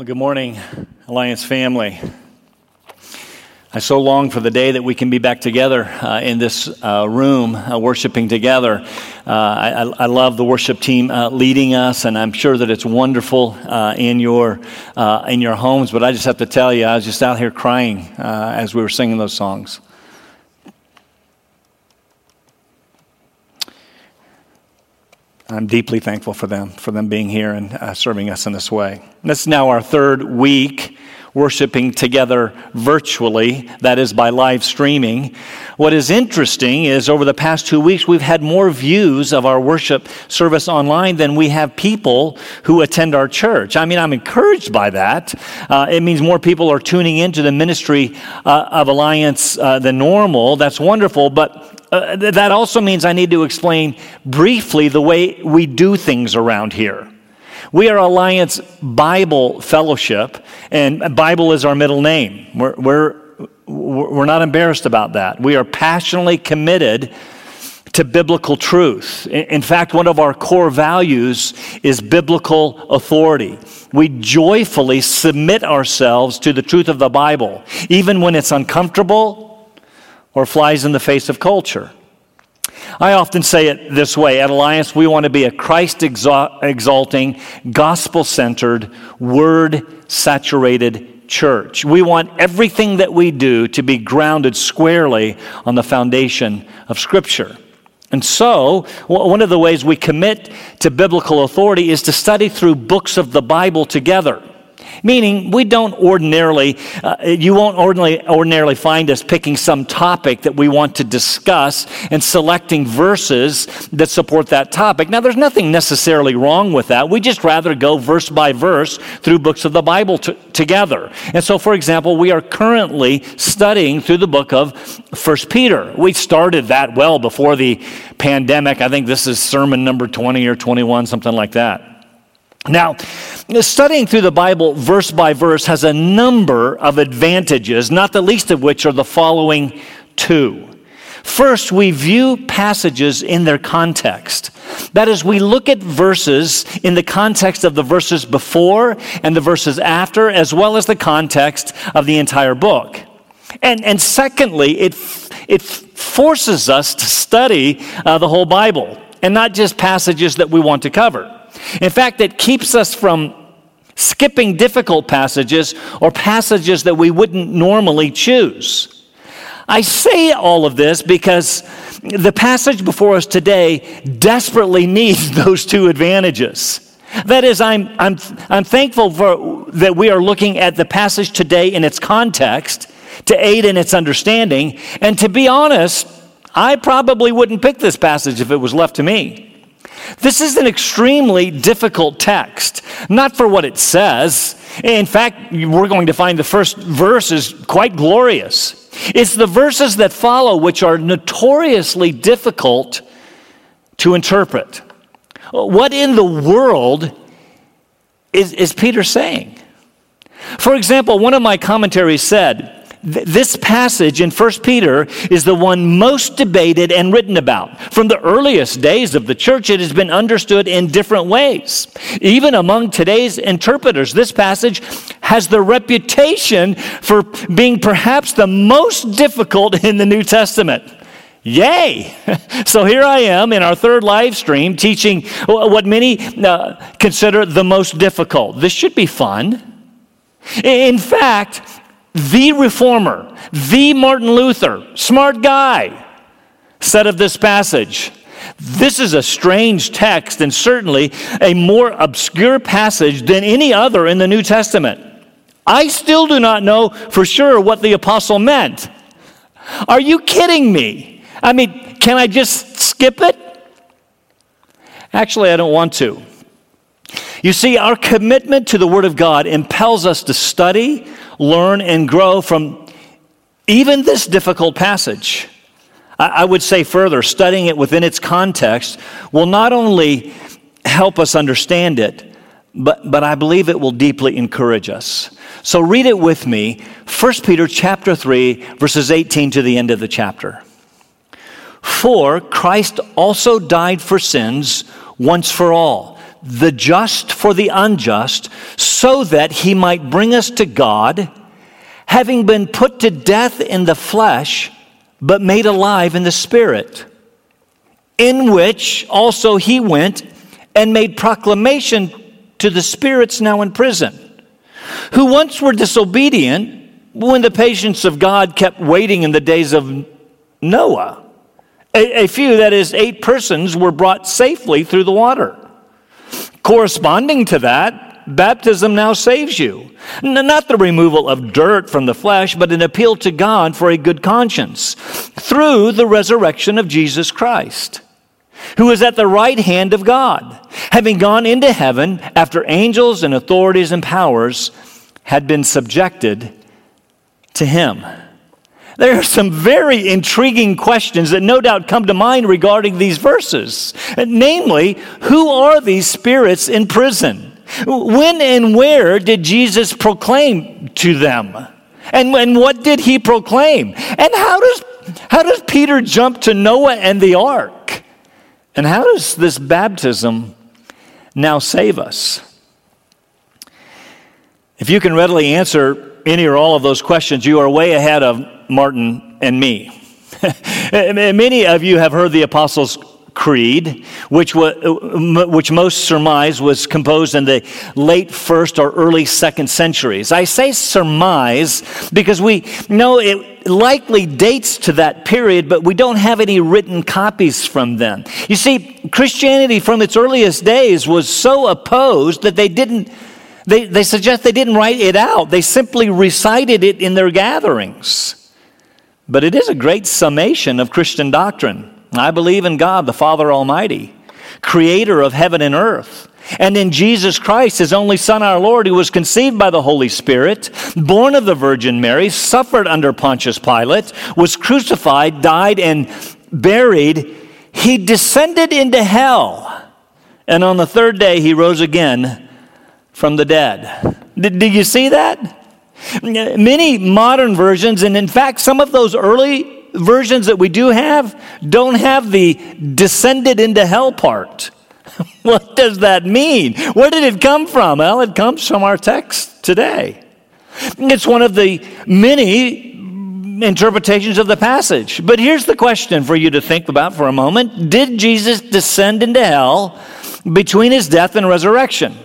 Well, good morning, Alliance family. I so long for the day that we can be back together uh, in this uh, room, uh, worshiping together. Uh, I, I, love the worship team uh, leading us, and I'm sure that it's wonderful uh, in your in your homes. But I just have to tell you, I was just out here crying as we were singing those songs. I'm deeply thankful for them, for them being here and uh, serving us in this way. This is now our third week worshiping together virtually, that is by live streaming. What is interesting is over the past two weeks, we've had more views of our worship service online than we have people who attend our church. I mean, I'm encouraged by that. Uh, it means more people are tuning into the ministry uh, of Alliance uh, than normal. That's wonderful, but uh, that also means I need to explain briefly the way we do things around here. We are Alliance Bible Fellowship, and Bible is our middle name. We're, we're, we're not embarrassed about that. We are passionately committed to biblical truth. In fact, one of our core values is biblical authority. We joyfully submit ourselves to the truth of the Bible, even when it's uncomfortable or flies in the face of culture. I often say it this way at Alliance, we want to be a Christ exalting, gospel centered, word saturated church. We want everything that we do to be grounded squarely on the foundation of Scripture. And so, one of the ways we commit to biblical authority is to study through books of the Bible together. Meaning, we don't ordinarily, uh, you won't ordinarily, ordinarily find us picking some topic that we want to discuss and selecting verses that support that topic. Now, there's nothing necessarily wrong with that. We just rather go verse by verse through books of the Bible t- together. And so, for example, we are currently studying through the book of First Peter. We started that well before the pandemic. I think this is sermon number 20 or 21, something like that. Now, studying through the Bible verse by verse has a number of advantages, not the least of which are the following two. First, we view passages in their context. That is, we look at verses in the context of the verses before and the verses after, as well as the context of the entire book. And, and secondly, it, it forces us to study uh, the whole Bible and not just passages that we want to cover. In fact, it keeps us from skipping difficult passages or passages that we wouldn't normally choose. I say all of this because the passage before us today desperately needs those two advantages. That is, I'm, I'm, I'm thankful for, that we are looking at the passage today in its context to aid in its understanding. And to be honest, I probably wouldn't pick this passage if it was left to me. This is an extremely difficult text, not for what it says. In fact, we're going to find the first verse is quite glorious. It's the verses that follow which are notoriously difficult to interpret. What in the world is, is Peter saying? For example, one of my commentaries said, this passage in 1 Peter is the one most debated and written about. From the earliest days of the church, it has been understood in different ways. Even among today's interpreters, this passage has the reputation for being perhaps the most difficult in the New Testament. Yay! So here I am in our third live stream teaching what many uh, consider the most difficult. This should be fun. In fact, the reformer, the Martin Luther, smart guy, said of this passage, this is a strange text and certainly a more obscure passage than any other in the New Testament. I still do not know for sure what the apostle meant. Are you kidding me? I mean, can I just skip it? Actually, I don't want to. You see, our commitment to the Word of God impels us to study, learn, and grow from even this difficult passage. I would say further, studying it within its context will not only help us understand it, but, but I believe it will deeply encourage us. So read it with me, 1 Peter chapter 3, verses 18 to the end of the chapter. For Christ also died for sins once for all the just for the unjust, so that he might bring us to God, having been put to death in the flesh, but made alive in the spirit, in which also he went and made proclamation to the spirits now in prison, who once were disobedient when the patience of God kept waiting in the days of Noah. A, a, few, that is, eight persons, were brought safely through the water. Corresponding to that, baptism now saves you. N- not the removal of dirt from the flesh, but an appeal to God for a good conscience through the resurrection of Jesus Christ, who is at the right hand of God, having gone into heaven after angels and authorities and powers had been subjected to him. There are some very intriguing questions that no doubt come to mind regarding these verses. Uh, namely, who are these spirits in prison? When and where did Jesus proclaim to them? And, and what did he proclaim? And how does, how does Peter jump to Noah and the ark? And how does this baptism now save us? If you can readily answer any or all of those questions, you are way ahead of Martin and me. Many of you have heard the Apostles' Creed, which, which most surmise was composed in the late first or early second centuries. I say surmise because we know it likely dates to that period, but we don't have any written copies from them. You see, Christianity from its earliest days was so opposed that they didn't they, they suggest they didn't write it out, they simply recited it in their gatherings. But it is a great summation of Christian doctrine. I believe in God, the Father Almighty, creator of heaven and earth. And in Jesus Christ, his only Son, our Lord, who was conceived by the Holy Spirit, born of the Virgin Mary, suffered under Pontius Pilate, was crucified, died, and buried. He descended into hell. And on the third day, he rose again from the dead. Did, did you see that? Many modern versions, and in fact, some of those early versions that we do have, don't have the descended into hell part. what does that mean? Where did it come from? Well, it comes from our text today. It's one of the many interpretations of the passage. But here's the question for you to think about for a moment Did Jesus descend into hell between his death and resurrection?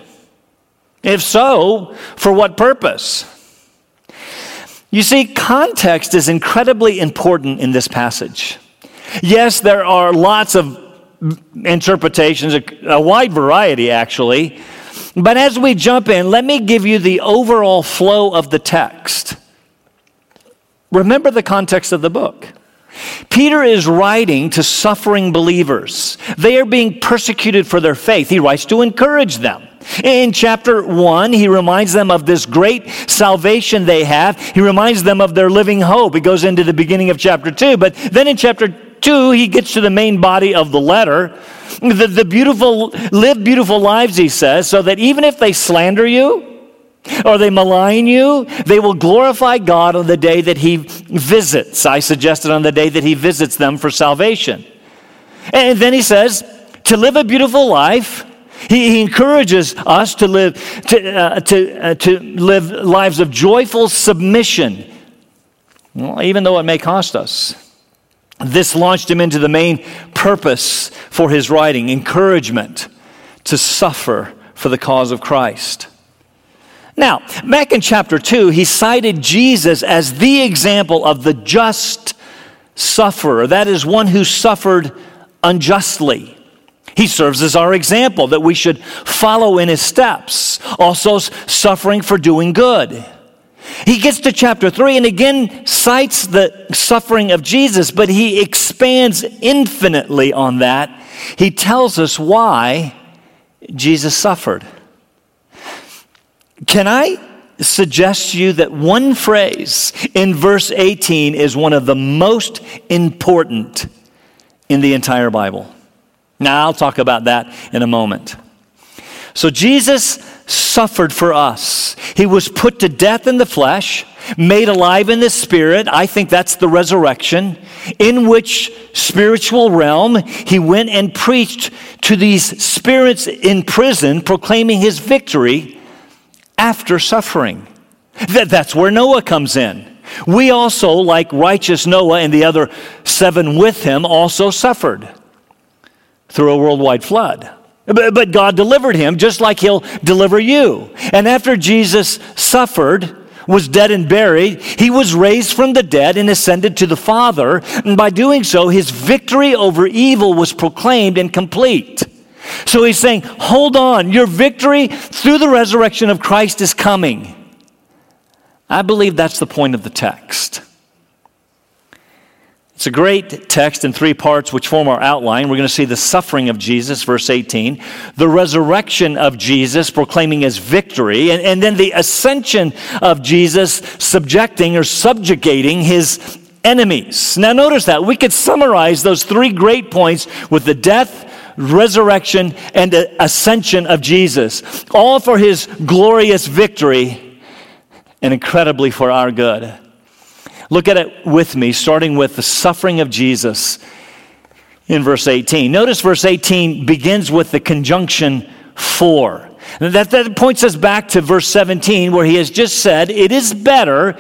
If so, for what purpose? You see, context is incredibly important in this passage. Yes, there are lots of interpretations, a wide variety actually. But as we jump in, let me give you the overall flow of the text. Remember the context of the book. Peter is writing to suffering believers. They are being persecuted for their faith. He writes to encourage them. In chapter 1, he reminds them of this great salvation they have. He reminds them of their living hope. It goes into the beginning of chapter 2. But then in chapter 2, he gets to the main body of the letter. The, the beautiful, live beautiful lives, he says, so that even if they slander you, or they malign you, they will glorify God on the day that He visits. I suggested on the day that He visits them for salvation. And then He says, to live a beautiful life, he, he encourages us to live, to, uh, to, uh, to live lives of joyful submission, well, even though it may cost us. This launched him into the main purpose for his writing encouragement to suffer for the cause of Christ. Now, back in chapter 2, he cited Jesus as the example of the just sufferer. That is, one who suffered unjustly. He serves as our example that we should follow in his steps, also suffering for doing good. He gets to chapter 3 and again cites the suffering of Jesus, but he expands infinitely on that. He tells us why Jesus suffered. Can I suggest to you that one phrase in verse 18 is one of the most important in the entire Bible? Now, I'll talk about that in a moment. So, Jesus suffered for us. He was put to death in the flesh, made alive in the spirit. I think that's the resurrection, in which spiritual realm he went and preached to these spirits in prison, proclaiming his victory after suffering. That, that's where Noah comes in. We also, like righteous Noah and the other seven with him, also suffered through a worldwide flood. But God delivered him just like he'll deliver you. And after Jesus suffered, was dead and buried, he was raised from the dead and ascended to the Father. And by doing so, his victory over evil was proclaimed and complete. So he's saying, hold on, your victory through the resurrection of Christ is coming. I believe that's the point of the text. It's a great text in three parts which form our outline. We're going to see the suffering of Jesus, verse 18, the resurrection of Jesus, proclaiming his victory, and, and then the ascension of Jesus, subjecting or subjugating his enemies. Now, notice that. We could summarize those three great points with the death, resurrection, and ascension of Jesus, all for his glorious victory and incredibly for our good. Look at it with me, starting with the suffering of Jesus in verse 18. Notice verse 18 begins with the conjunction for. That, that points us back to verse 17, where he has just said, It is better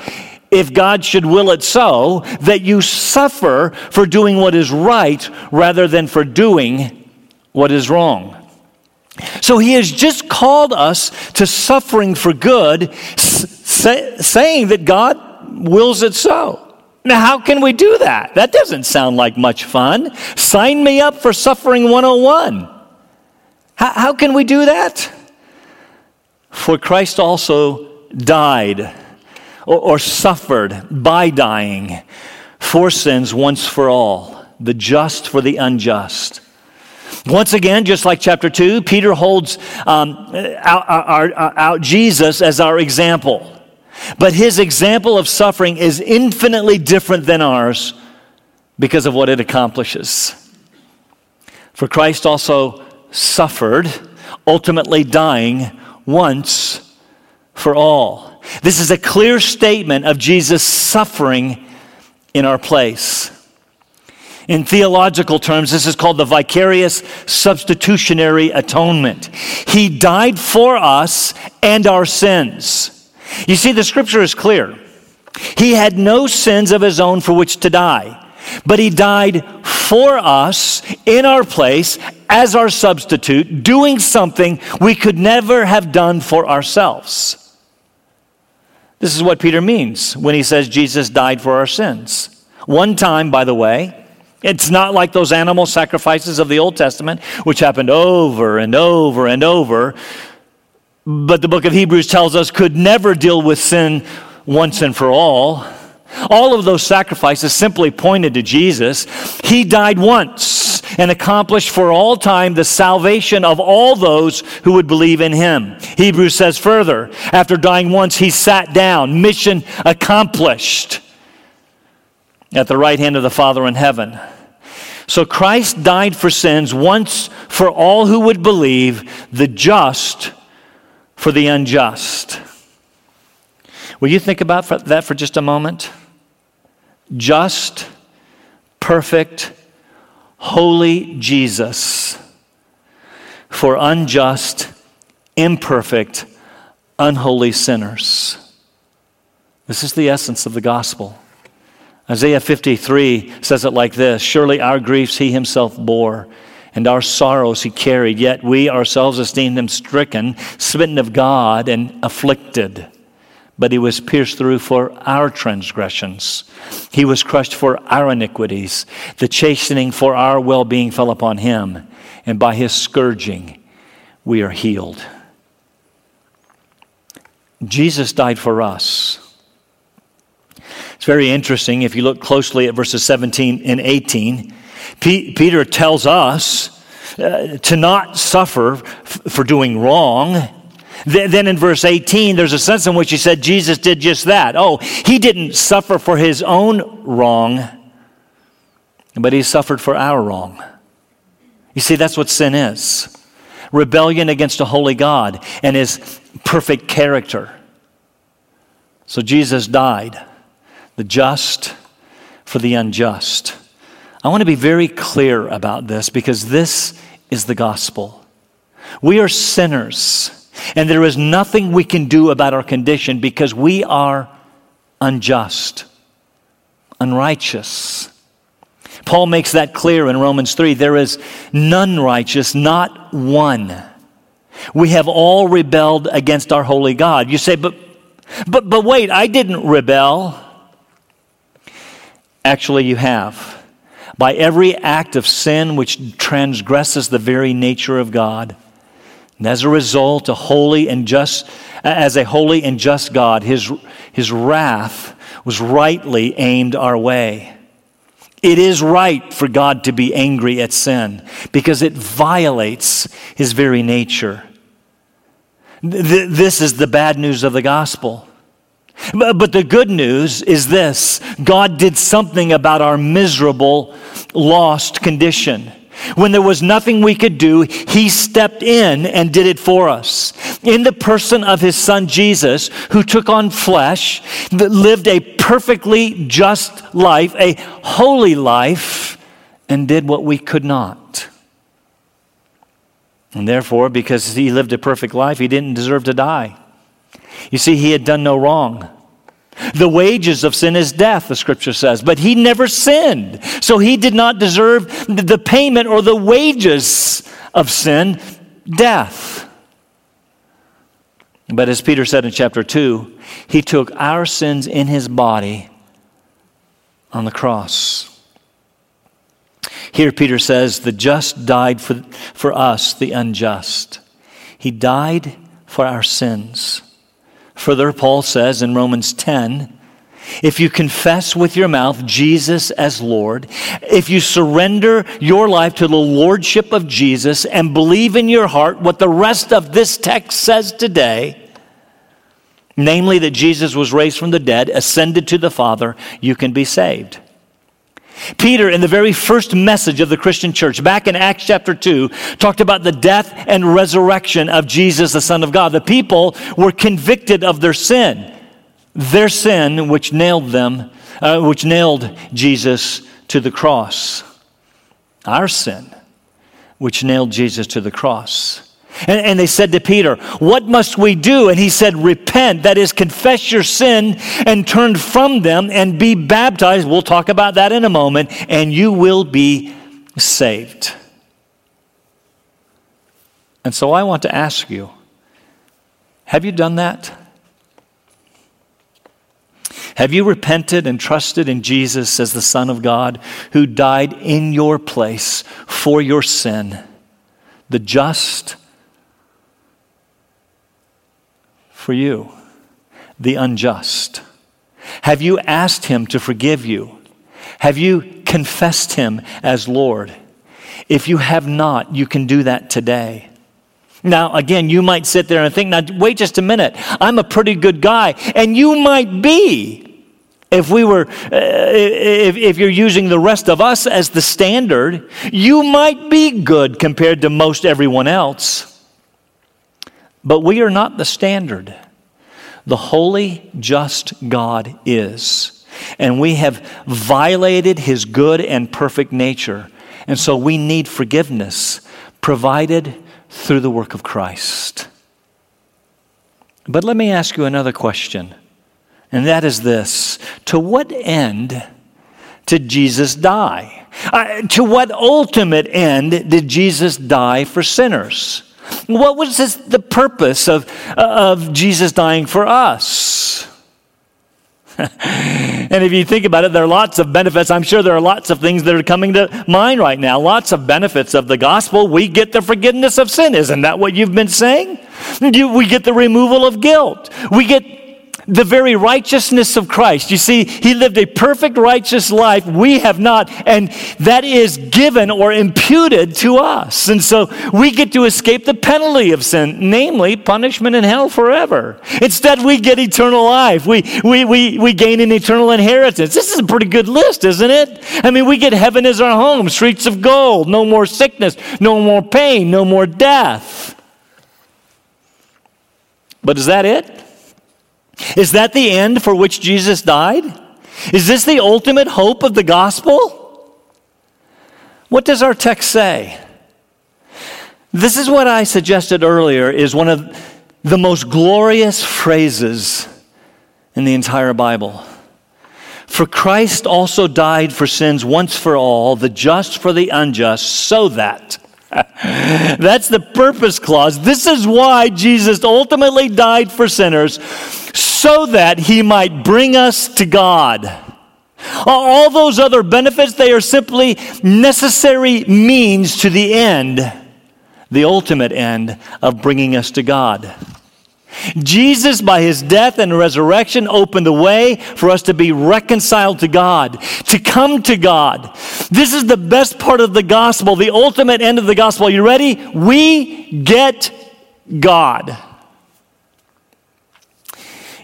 if God should will it so, that you suffer for doing what is right rather than for doing what is wrong. So he has just called us to suffering for good, say, saying that God wills it so. Now, how can we do that? That doesn't sound like much fun. Sign me up for Suffering 101. How, how can we do that? For Christ also died or, or suffered by dying for sins once for all, the just for the unjust. Once again, just like chapter 2, Peter holds um, out, out, out Jesus as our example. But his example of suffering is infinitely different than ours because of what it accomplishes. For Christ also suffered, ultimately dying once for all. This is a clear statement of Jesus' suffering in our place. In theological terms, this is called the vicarious substitutionary atonement. He died for us and our sins. You see, the scripture is clear. He had no sins of his own for which to die, but he died for us in our place as our substitute, doing something we could never have done for ourselves. This is what Peter means when he says Jesus died for our sins. One time, by the way, it's not like those animal sacrifices of the Old Testament, which happened over and over and over but the book of Hebrews tells us could never deal with sin once and for all. All of those sacrifices simply pointed to Jesus. He died once and accomplished for all time the salvation of all those who would believe in him. Hebrews says further, after dying once, he sat down, mission accomplished at the right hand of the Father in heaven. So Christ died for sins once for all who would believe, the just for the unjust. Will you think about that for just a moment? Just, perfect, holy Jesus for unjust, imperfect, unholy sinners. This is the essence of the gospel. Isaiah 53 says it like this Surely our griefs he himself bore and our sorrows he carried, yet we ourselves esteemed him stricken, smitten of God, and afflicted. But he was pierced through for our transgressions. He was crushed for our iniquities. The chastening for our well being fell upon him, and by his scourging we are healed. Jesus died for us. It's very interesting if you look closely at verses 17 and 18. P- Peter tells us uh, to not suffer f- for doing wrong. Th- then in verse 18, there's a sense in which he said Jesus did just that. Oh, he didn't suffer for his own wrong, but he suffered for our wrong. You see, that's what sin is. rebellion against a holy God and his perfect character. So Jesus died, the just for the unjust. I want to be very clear about this because this is the gospel. We are sinners, and there is nothing we can do about our condition because we are unjust, unrighteous. Paul makes that clear in Romans 3. There is none righteous, not one. We have all rebelled against our holy God. You say, but, but, but wait, I didn't rebel. Actually, you have. By every act of sin which transgresses the very nature of God. And as a result, a holy and just, as a holy and just God, his, his wrath was rightly aimed our way. It is right for God to be angry at sin because it violates his very nature. This is the bad news of the gospel. But the good news is this God did something about our miserable, lost condition. When there was nothing we could do, He stepped in and did it for us. In the person of His Son Jesus, who took on flesh, lived a perfectly just life, a holy life, and did what we could not. And therefore, because He lived a perfect life, He didn't deserve to die. You see, He had done no wrong. The wages of sin is death, the scripture says, but he never sinned. So he did not deserve the payment or the wages of sin, death. But as Peter said in chapter 2, he took our sins in his body on the cross. Here, Peter says, the just died for, for us, the unjust. He died for our sins. Further, Paul says in Romans 10 if you confess with your mouth Jesus as Lord, if you surrender your life to the Lordship of Jesus and believe in your heart what the rest of this text says today, namely that Jesus was raised from the dead, ascended to the Father, you can be saved. Peter, in the very first message of the Christian church, back in Acts chapter 2, talked about the death and resurrection of Jesus, the Son of God. The people were convicted of their sin, their sin which nailed them, uh, which nailed Jesus to the cross. Our sin, which nailed Jesus to the cross. And, and, they said to Peter, What must we do? And he said, Repent, that is, confess your sin and turn from them and be baptized. We'll talk about that in a moment, and you will be saved. And so I want to ask you have you done that? Have you repented and trusted in Jesus as the Son of God who died in your place for your sin, the just for you, the unjust? Have you asked Him to forgive you? Have you confessed Him as Lord? If you have not, you can do that today. Now, again, you might sit there and think, now, wait just a minute. I'm a pretty good guy. And you might be. If we were, uh, if, if you're using the rest of us as the standard, you might be good compared to most everyone else. But we are not the standard. The holy, just God is. And we have violated his good and perfect nature. And so we need forgiveness provided through the work of Christ. But let me ask you another question, and that is this To what end did Jesus die? Uh, to what ultimate end did Jesus die for sinners? What was this, the purpose of, of Jesus dying for us? and if you think about it, there are lots of benefits. I'm sure there are lots of things that are coming to mind right now. Lots of benefits of the gospel. We get the forgiveness of sin. Isn't that what you've been saying? we get the removal of guilt. We get the very righteousness of Christ. You see, he lived a perfect righteous life. We have not, and that is given or imputed to us. And so we get to escape the penalty of sin, namely punishment in hell forever. Instead, we get eternal life. We, we, we, we gain an eternal inheritance. This is a pretty good list, isn't it? I mean, we get heaven as our home, streets of gold, no more sickness, no more pain, no more death. But is that it? Is that the end for which Jesus died? Is this the ultimate hope of the gospel? What does our text say? This is what I suggested earlier is one of the most glorious phrases in the entire Bible. For Christ also died for sins once for all, the just for the unjust, so that that's the purpose clause. This is why Jesus ultimately died for sinners, so that he might bring us to God. All those other benefits, they are simply necessary means to the end, the ultimate end of bringing us to God. Jesus, by his death and resurrection, opened the way for us to be reconciled to God, to come to God. This is the best part of the gospel, the ultimate end of the gospel. Are you ready? We get God.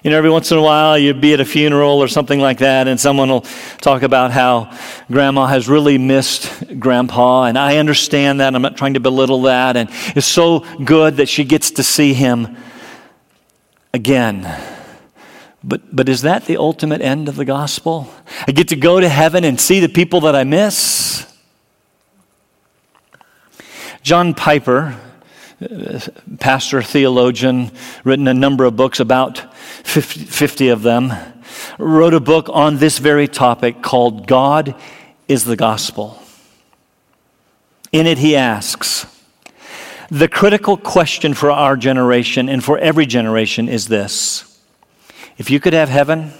You know, every once in a while you'd be at a funeral or something like that, and someone will talk about how grandma has really missed grandpa, and I understand that. I'm not trying to belittle that, and it's so good that she gets to see him again. But, but is that the ultimate end of the gospel? I get to go to heaven and see the people that I miss? John Piper, uh, pastor, theologian, written a number of books, about 50, 50 of them, wrote a book on this very topic called God is the Gospel. In it, he asks, the critical question for our generation and for every generation is this If you could have heaven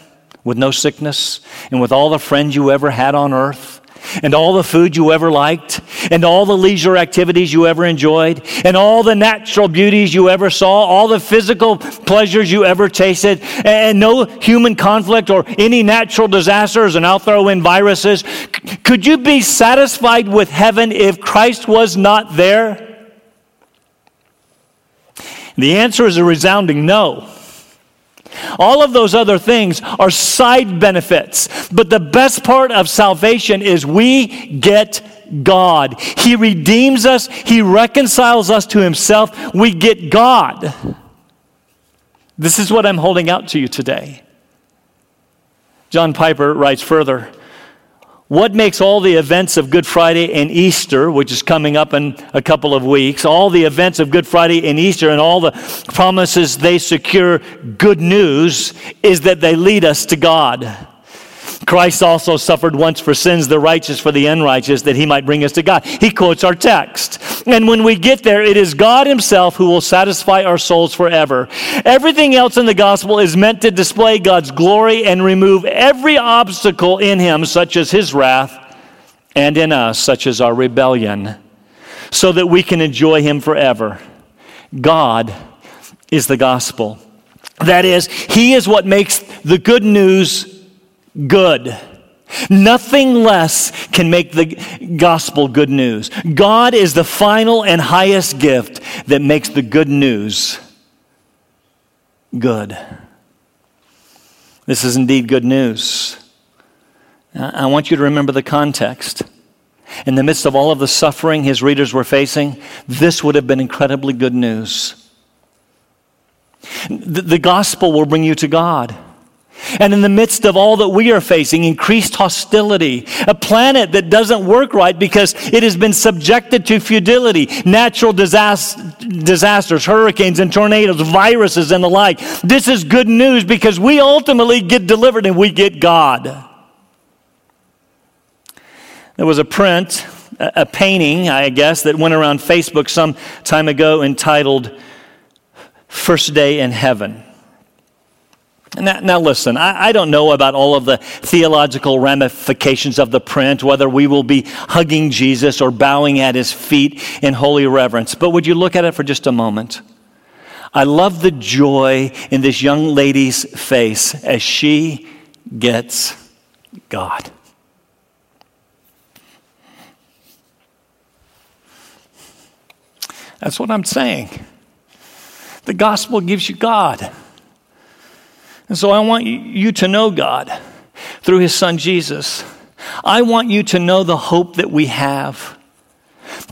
with no sickness and with all the friends you ever had on earth, and all the food you ever liked, and all the leisure activities you ever enjoyed, and all the natural beauties you ever saw, all the physical pleasures you ever tasted, and no human conflict or any natural disasters, and I'll throw in viruses. Could you be satisfied with heaven if Christ was not there? The answer is a resounding no. All of those other things are side benefits. But the best part of salvation is we get God. He redeems us, He reconciles us to Himself. We get God. This is what I'm holding out to you today. John Piper writes further what makes all the events of Good Friday and Easter, which is coming up in a couple of weeks, all the events of Good Friday and Easter and all the promises they secure good news is that they lead us to God. Christ also suffered once for sins, the righteous for the unrighteous, that he might bring us to God. He quotes our text. And when we get there, it is God himself who will satisfy our souls forever. Everything else in the gospel is meant to display God's glory and remove every obstacle in him, such as his wrath, and in us, such as our rebellion, so that we can enjoy him forever. God is the gospel. That is, he is what makes the good news good. Nothing less can make the gospel good news. God is the final and highest gift that makes the good news good. This is indeed good news. I want you to remember the context. In the midst of all of the suffering his readers were facing, this would have been incredibly good news. The, gospel will bring you to God. And in the midst of all that we are facing, increased hostility, a planet that doesn't work right because it has been subjected to futility, natural disasters, hurricanes and tornadoes, viruses and the like. This is good news because we ultimately get delivered and we get God. There was a print, a painting, I guess, that went around Facebook some time ago entitled First Day in Heaven. Now, now listen, I, I, don't know about all of the theological ramifications of the print, whether we will be hugging Jesus or bowing at his feet in holy reverence, but would you look at it for just a moment? I love the joy in this young lady's face as she gets God. That's what I'm saying. The gospel gives you God. And so I want you to know God through his son Jesus. I want you to know the hope that we have.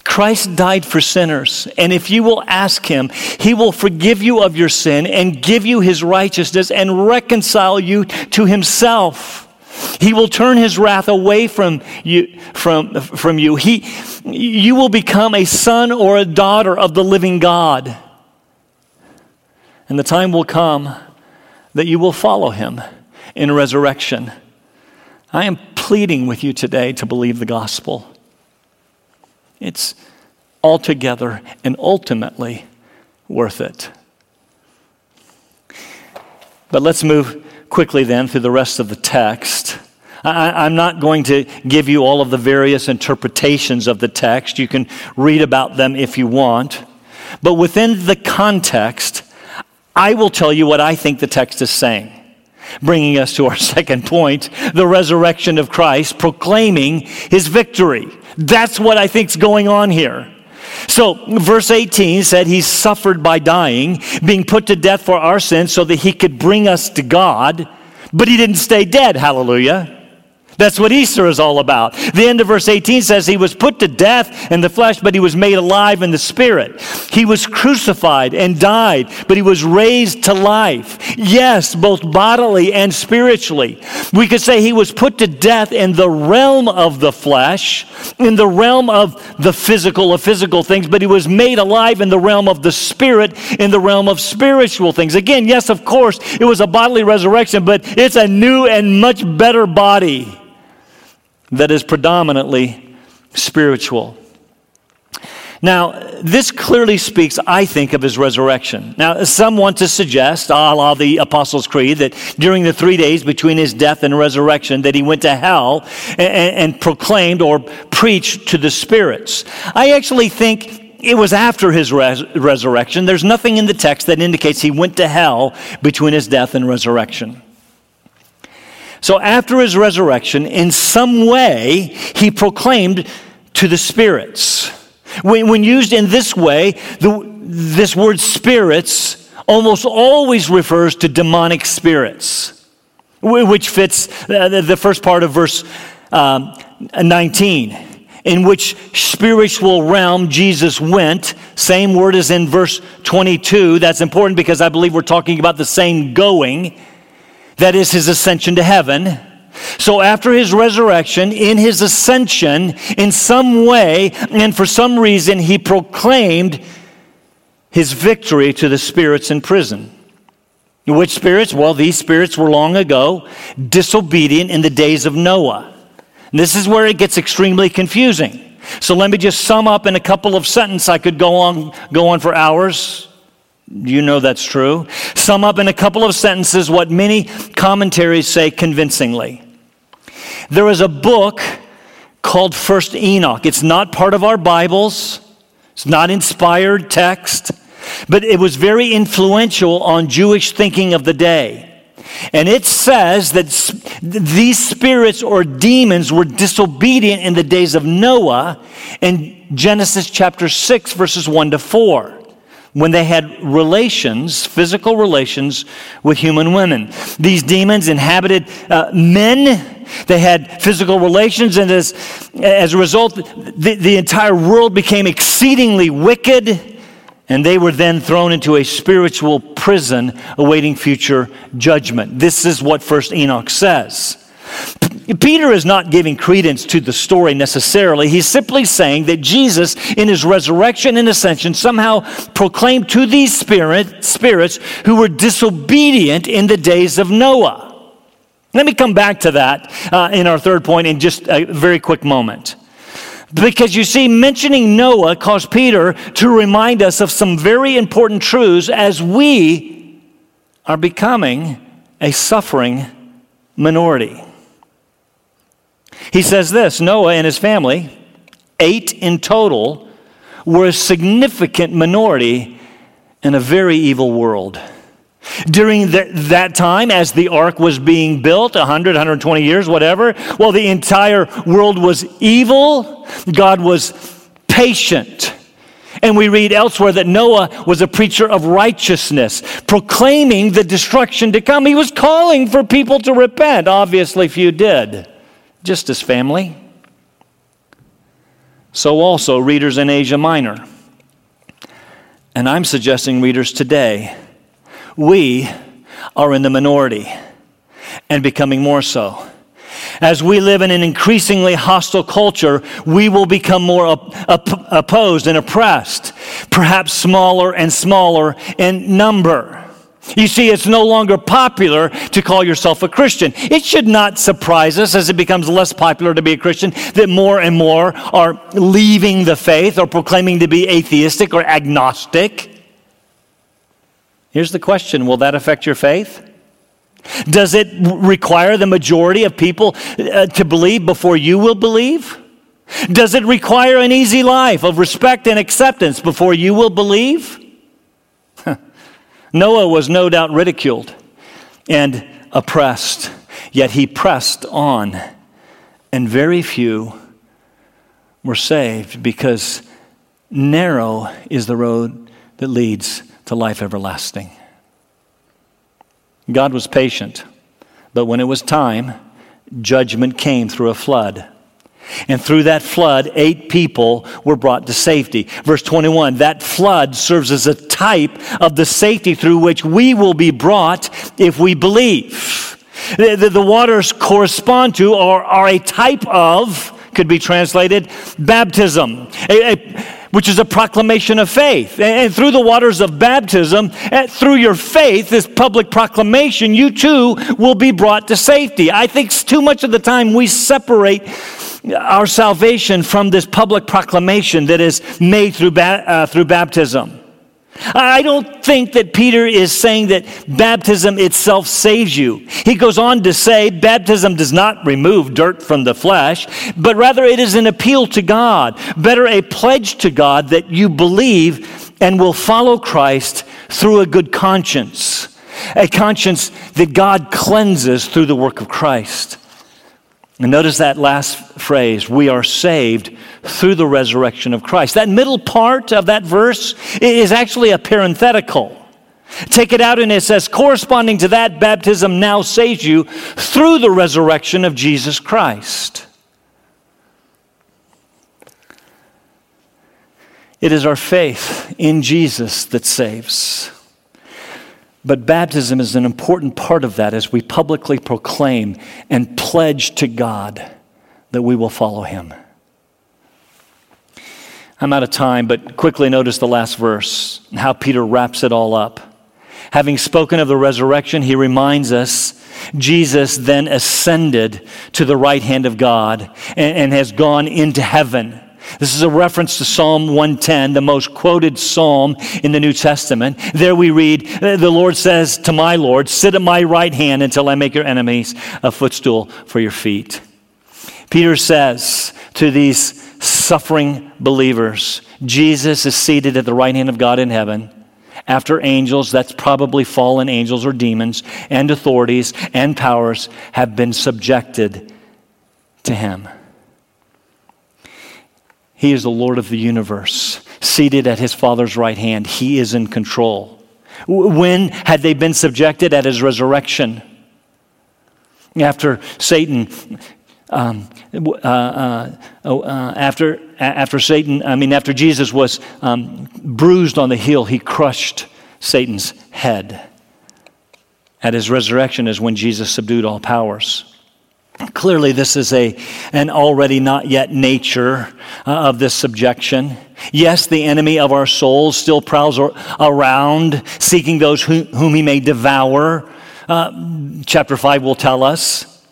Christ died for sinners, and if you will ask him, he will forgive you of your sin and give you his righteousness and reconcile you to himself. He will turn his wrath away from you, from, from you. He, you will become a son or a daughter of the living God. And the time will come that you will follow him in resurrection. I am pleading with you today to believe the gospel. It's altogether and ultimately worth it. But let's move quickly then through the rest of the text. I, am not going to give you all of the various interpretations of the text. You can read about them if you want. But within the context, I will tell you what I think the text is saying. Bringing us to our second point the resurrection of Christ, proclaiming his victory. That's what I think is going on here. So, verse 18 said he suffered by dying, being put to death for our sins so that he could bring us to God, but he didn't stay dead. Hallelujah. That's what Easter is all about. The end of verse 18 says he was put to death in the flesh, but he was made alive in the spirit. He was crucified and died, but he was raised to life. Yes, both bodily and spiritually. We could say he was put to death in the realm of the flesh, in the realm of the physical, of physical things, but he was made alive in the realm of the spirit, in the realm of spiritual things. Again, yes, of course, it was a bodily resurrection, but it's a new and much better body that is predominantly spiritual. Now, this clearly speaks, I think, of his resurrection. Now, some want to suggest, a la the Apostles' Creed, that during the three days between his death and resurrection, that he went to hell and, and proclaimed or preached to the spirits. I actually think it was after his res- resurrection. There's nothing in the text that indicates he went to hell between his death and resurrection. So after his resurrection, in some way, he proclaimed to the spirits. When, when used in this way, the, this word spirits almost always refers to demonic spirits, which fits the, first part of verse um, 19 in which spiritual realm Jesus went. Same word as in verse 22. That's important because I believe we're talking about the same going that is his ascension to heaven. So, after his resurrection, in his ascension, in some way and for some reason, he proclaimed his victory to the spirits in prison. Which spirits? Well, these spirits were long ago disobedient in the days of Noah. And this is where it gets extremely confusing. So let me just sum up in a couple of sentences. I could go on, go on for hours. You know that's true. Sum up in a couple of sentences what many commentaries say convincingly. There is a book called First Enoch. It's not part of our Bibles, it's not inspired text, but it was very influential on Jewish thinking of the day. And it says that these spirits or demons were disobedient in the days of Noah in Genesis chapter 6, verses 1 to 4 when they had relations, physical relations with human women. These demons inhabited uh, men. They had physical relations, and as, as a result, the, the entire world became exceedingly wicked, and they were then thrown into a spiritual prison awaiting future judgment. This is what First Enoch says. Peter is not giving credence to the story necessarily. He's simply saying that Jesus, in his resurrection and ascension, somehow proclaimed to these spirit, spirits who were disobedient in the days of Noah. Let me come back to that uh, in our third point in just a very quick moment. Because you see, mentioning Noah caused Peter to remind us of some very important truths as we are becoming a suffering minority. He says this Noah and his family, eight in total, were a significant minority in a very evil world. During the, that time, as the ark was being built, 100, 120 years, whatever, while the entire world was evil, God was patient. And we read elsewhere that Noah was a preacher of righteousness, proclaiming the destruction to come. He was calling for people to repent. Obviously, few did, just as family. So, also, readers in Asia Minor. And I'm suggesting readers today we are in the minority and becoming more so. As we live in an increasingly hostile culture, we will become more op- op- opposed and oppressed, perhaps smaller and smaller in number. You see, it's no longer popular to call yourself a Christian. It should not surprise us as it becomes less popular to be a Christian that more and more are leaving the faith or proclaiming to be atheistic or agnostic. Here's the question Will that affect your faith? Does it require the majority of people uh, to believe before you will believe? Does it require an easy life of respect and acceptance before you will believe? Noah was no doubt ridiculed and oppressed, yet he pressed on, and very few were saved because narrow is the road that leads to life everlasting. God was patient, but when it was time, judgment came through a flood. And through that flood, eight people were brought to safety. Verse 21 that flood serves as a type of the safety through which we will be brought if we believe. The, the, the waters correspond to or are a type of, could be translated, baptism. A, a, which is a proclamation of faith. And through the waters of baptism, eh, through your faith, this public proclamation, you too will be brought to safety. I think too much of the time we separate our salvation from this public proclamation that is made through, ba- uh, through baptism. I don't think that Peter is saying that baptism itself saves you. He goes on to say baptism does not remove dirt from the flesh, but rather it is an appeal to God, better a pledge to God that you believe and will follow Christ through a good conscience, a conscience that God cleanses through the work of Christ. And notice that last phrase, we are saved through the resurrection of Christ. That middle part of that verse is actually a parenthetical. Take it out and it says, corresponding to that, baptism now saves you through the resurrection of Jesus Christ. It is our faith in Jesus that saves. But baptism is an important part of that as we publicly proclaim and pledge to God that we will follow Him. I'm out of time, but quickly notice the last verse and how Peter wraps it all up. Having spoken of the resurrection, he reminds us Jesus then ascended to the right hand of God and, and has gone into heaven. This is a reference to Psalm 110, the most quoted psalm in the New Testament. There we read, The Lord says to my Lord, Sit at my right hand until I make your enemies a footstool for your feet. Peter says to these suffering believers, Jesus is seated at the right hand of God in heaven. After angels, that's probably fallen angels or demons, and authorities and powers have been subjected to him. He is the Lord of the universe, seated at his Father's right hand. He is in control. When had they been subjected? At his resurrection. After Satan, um, uh, uh, oh, uh, after, after Satan, I mean, after Jesus was um, bruised on the heel, he crushed Satan's head. At his resurrection is when Jesus subdued all powers. Clearly, this is a, an already not yet nature uh, of this subjection. Yes, the enemy of our souls still prowls around, seeking those who, whom he may devour. Uh, chapter 5 will tell us.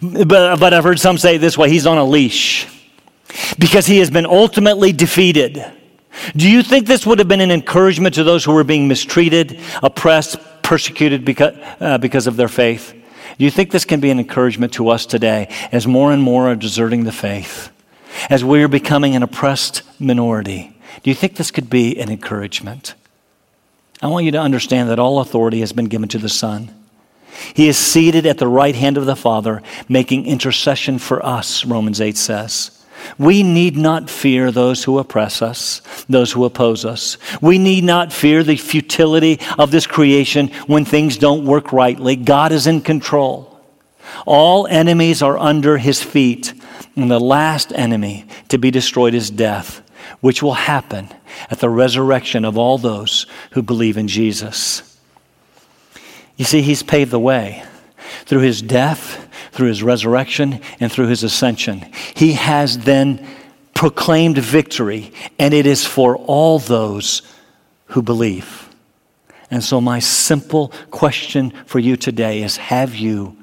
But, but I've heard some say this way he's on a leash because he has been ultimately defeated. Do you think this would have been an encouragement to those who were being mistreated, oppressed, persecuted because, uh, because of their faith? Do you think this can be an encouragement to us today as more and more are deserting the faith? As we are becoming an oppressed minority? Do you think this could be an encouragement? I want you to understand that all authority has been given to the Son. He is seated at the right hand of the Father, making intercession for us, Romans 8 says. We need not fear those who oppress us, those who oppose us. We need not fear the futility of this creation when things don't work rightly. God is in control. All enemies are under his feet, and the last enemy to be destroyed is death, which will happen at the resurrection of all those who believe in Jesus. You see, he's paved the way through his death, through his resurrection, and through his ascension. He has then proclaimed victory, and it is for all those who believe. And so, my simple question for you today is Have you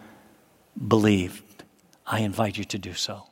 believed? I invite you to do so.